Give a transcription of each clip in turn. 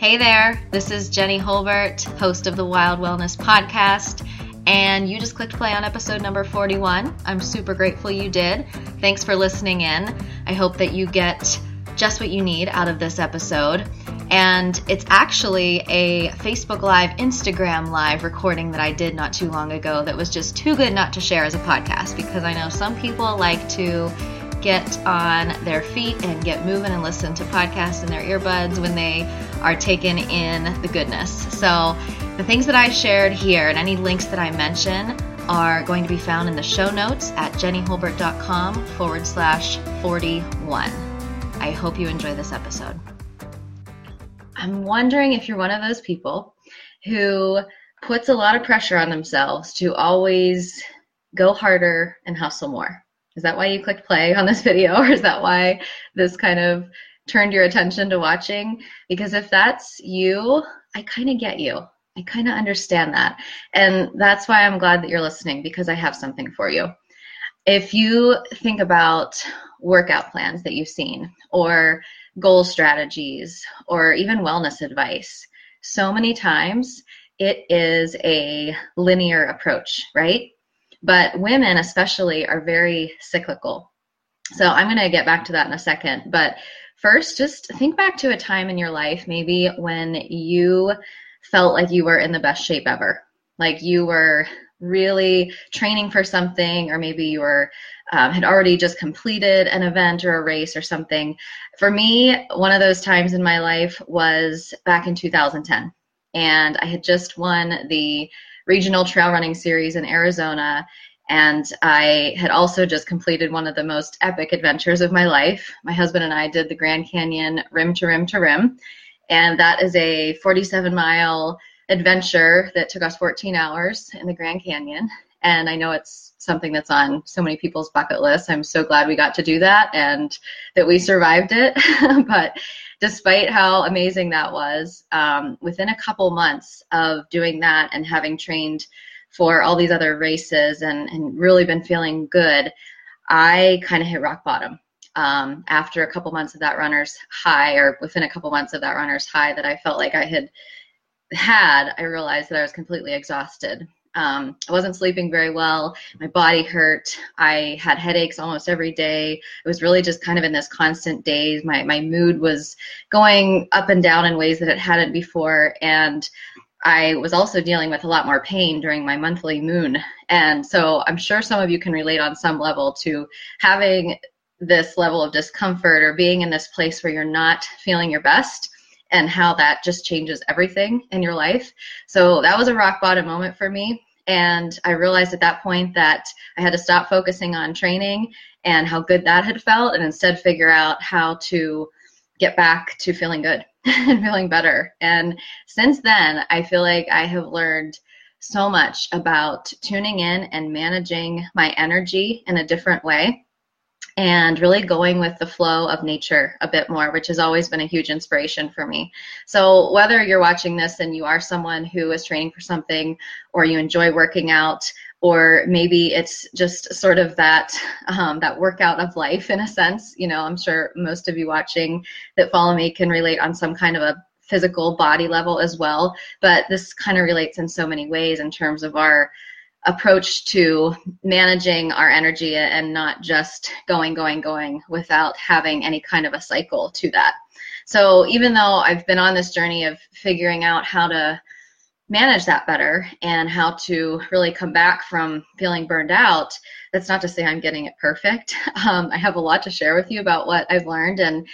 Hey there, this is Jenny Holbert, host of the Wild Wellness Podcast, and you just clicked play on episode number 41. I'm super grateful you did. Thanks for listening in. I hope that you get just what you need out of this episode. And it's actually a Facebook Live, Instagram Live recording that I did not too long ago that was just too good not to share as a podcast because I know some people like to get on their feet and get moving and listen to podcasts in their earbuds when they are taken in the goodness. So, the things that I shared here and any links that I mention are going to be found in the show notes at jennyholbert.com forward slash 41. I hope you enjoy this episode. I'm wondering if you're one of those people who puts a lot of pressure on themselves to always go harder and hustle more. Is that why you clicked play on this video, or is that why this kind of turned your attention to watching? Because if that's you, I kind of get you. I kind of understand that. And that's why I'm glad that you're listening because I have something for you. If you think about workout plans that you've seen, or goal strategies, or even wellness advice. So many times it is a linear approach, right? But women, especially, are very cyclical. So I'm going to get back to that in a second. But first, just think back to a time in your life, maybe when you felt like you were in the best shape ever. Like you were really training for something, or maybe you were um, had already just completed an event or a race or something. For me, one of those times in my life was back in 2010, and I had just won the regional trail running series in Arizona. And I had also just completed one of the most epic adventures of my life. My husband and I did the Grand Canyon rim to rim to rim. And that is a 47 mile adventure that took us 14 hours in the Grand Canyon. And I know it's something that's on so many people's bucket lists. I'm so glad we got to do that and that we survived it. but despite how amazing that was, um, within a couple months of doing that and having trained for all these other races and, and really been feeling good, I kind of hit rock bottom. Um, after a couple months of that runner's high, or within a couple months of that runner's high that I felt like I had had, I realized that I was completely exhausted. Um, I wasn't sleeping very well. My body hurt. I had headaches almost every day. It was really just kind of in this constant daze. My my mood was going up and down in ways that it hadn't before, and I was also dealing with a lot more pain during my monthly moon. And so I'm sure some of you can relate on some level to having this level of discomfort or being in this place where you're not feeling your best and how that just changes everything in your life. So that was a rock bottom moment for me. And I realized at that point that I had to stop focusing on training and how good that had felt and instead figure out how to get back to feeling good and feeling better. And since then, I feel like I have learned so much about tuning in and managing my energy in a different way and really going with the flow of nature a bit more, which has always been a huge inspiration for me. So, whether you're watching this and you are someone who is training for something, or you enjoy working out, or maybe it's just sort of that um, that workout of life in a sense. You know, I'm sure most of you watching that follow me can relate on some kind of a physical body level as well. But this kind of relates in so many ways in terms of our approach to managing our energy and not just going, going, going without having any kind of a cycle to that. So even though I've been on this journey of figuring out how to manage that better and how to really come back from feeling burned out, that's not to say I'm getting it perfect. Um, I have a lot to share with you about what I've learned, and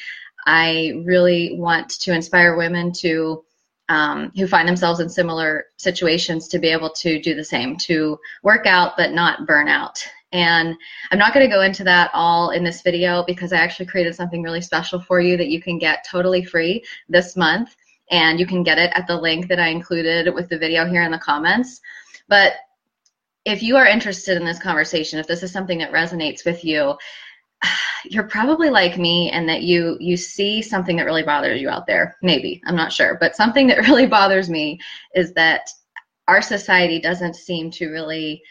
I really want to inspire women to um, who find themselves in similar situations to be able to do the same, to work out but not burn out. And I'm not going to go into that all in this video because I actually created something really special for you that you can get totally free this month. And you can get it at the link that I included with the video here in the comments. But if you are interested in this conversation, if this is something that resonates with you, you're probably like me and that you you see something that really bothers you out there maybe i'm not sure but something that really bothers me is that our society doesn't seem to really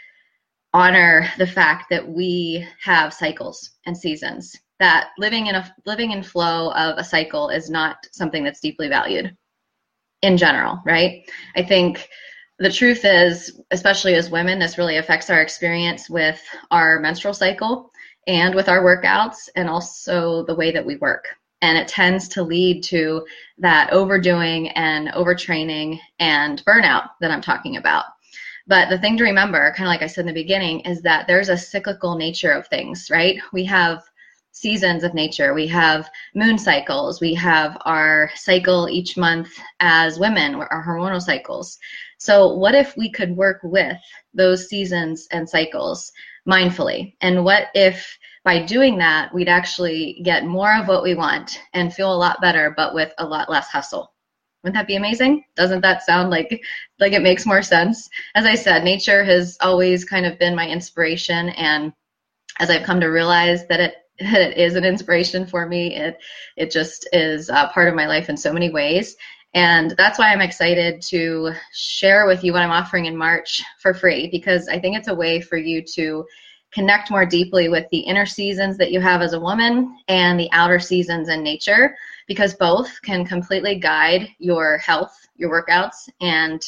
honor the fact that we have cycles and seasons that living in a living in flow of a cycle is not something that's deeply valued in general, right? I think the truth is, especially as women, this really affects our experience with our menstrual cycle and with our workouts and also the way that we work. And it tends to lead to that overdoing and overtraining and burnout that I'm talking about. But the thing to remember, kind of like I said in the beginning, is that there's a cyclical nature of things, right? We have seasons of nature. We have moon cycles. We have our cycle each month as women, our hormonal cycles. So, what if we could work with those seasons and cycles mindfully? And what if by doing that, we'd actually get more of what we want and feel a lot better, but with a lot less hustle? Wouldn't that be amazing? Doesn't that sound like like it makes more sense? As I said, nature has always kind of been my inspiration and as I've come to realize that it it is an inspiration for me. It it just is part of my life in so many ways. And that's why I'm excited to share with you what I'm offering in March for free because I think it's a way for you to connect more deeply with the inner seasons that you have as a woman and the outer seasons in nature because both can completely guide your health, your workouts, and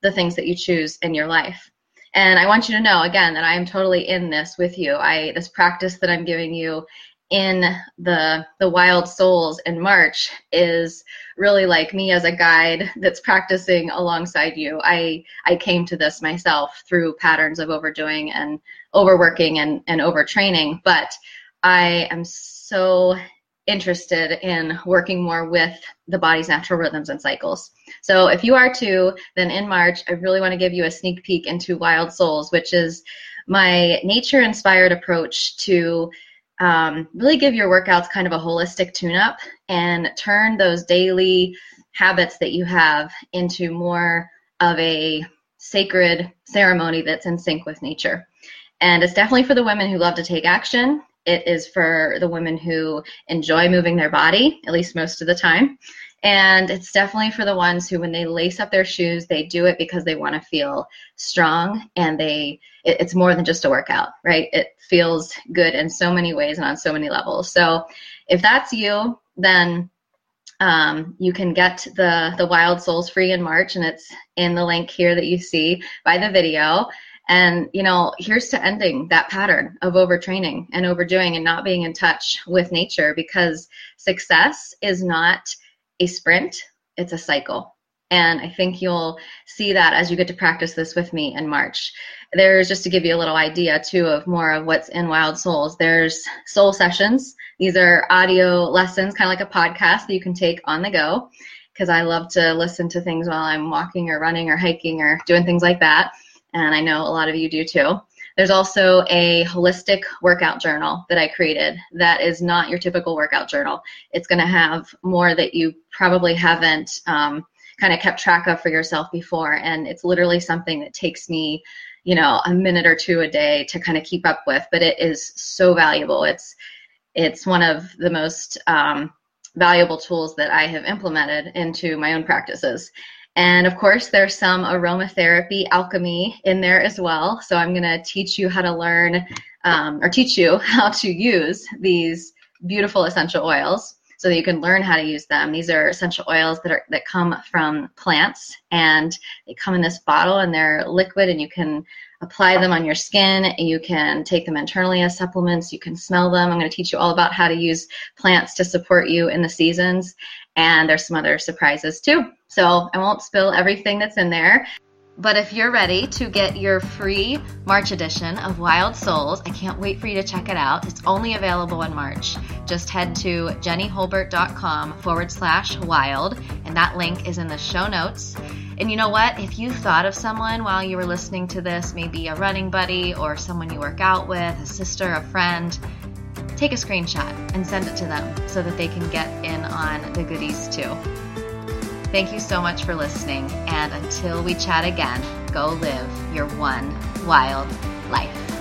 the things that you choose in your life. And I want you to know again that I am totally in this with you. I this practice that I'm giving you in the the wild souls in March is really like me as a guide that's practicing alongside you. I I came to this myself through patterns of overdoing and overworking and, and overtraining, but I am so interested in working more with the body's natural rhythms and cycles. So if you are too, then in March, I really want to give you a sneak peek into Wild Souls, which is my nature inspired approach to um, really give your workouts kind of a holistic tune up and turn those daily habits that you have into more of a sacred ceremony that's in sync with nature. And it's definitely for the women who love to take action it is for the women who enjoy moving their body, at least most of the time. And it's definitely for the ones who, when they lace up their shoes, they do it because they want to feel strong and they, it, it's more than just a workout, right? It feels good in so many ways and on so many levels. So if that's you, then um, you can get the, the Wild Souls free in March, and it's in the link here that you see by the video. And, you know, here's to ending that pattern of overtraining and overdoing and not being in touch with nature because success is not a sprint, it's a cycle. And I think you'll see that as you get to practice this with me in March. There's just to give you a little idea too of more of what's in Wild Souls. There's soul sessions. These are audio lessons, kind of like a podcast that you can take on the go because I love to listen to things while I'm walking or running or hiking or doing things like that and I know a lot of you do too. There's also a holistic workout journal that I created that is not your typical workout journal. It's going to have more that you probably haven't um, kind of kept track of for yourself before. And it's literally something that takes me, you know, a minute or two a day to kind of keep up with, but it is so valuable. It's it's one of the most um, valuable tools that I have implemented into my own practices. And of course, there's some aromatherapy alchemy in there as well. So I'm going to teach you how to learn um, or teach you how to use these beautiful essential oils so that you can learn how to use them. These are essential oils that are that come from plants and they come in this bottle and they're liquid and you can apply them on your skin. You can take them internally as supplements. You can smell them. I'm going to teach you all about how to use plants to support you in the seasons. And there's some other surprises too. So I won't spill everything that's in there. But if you're ready to get your free March edition of Wild Souls, I can't wait for you to check it out. It's only available in March. Just head to jennyholbert.com forward slash wild, and that link is in the show notes. And you know what? If you thought of someone while you were listening to this, maybe a running buddy or someone you work out with, a sister, a friend, take a screenshot and send it to them so that they can get in on the goodies too. Thank you so much for listening, and until we chat again, go live your one wild life.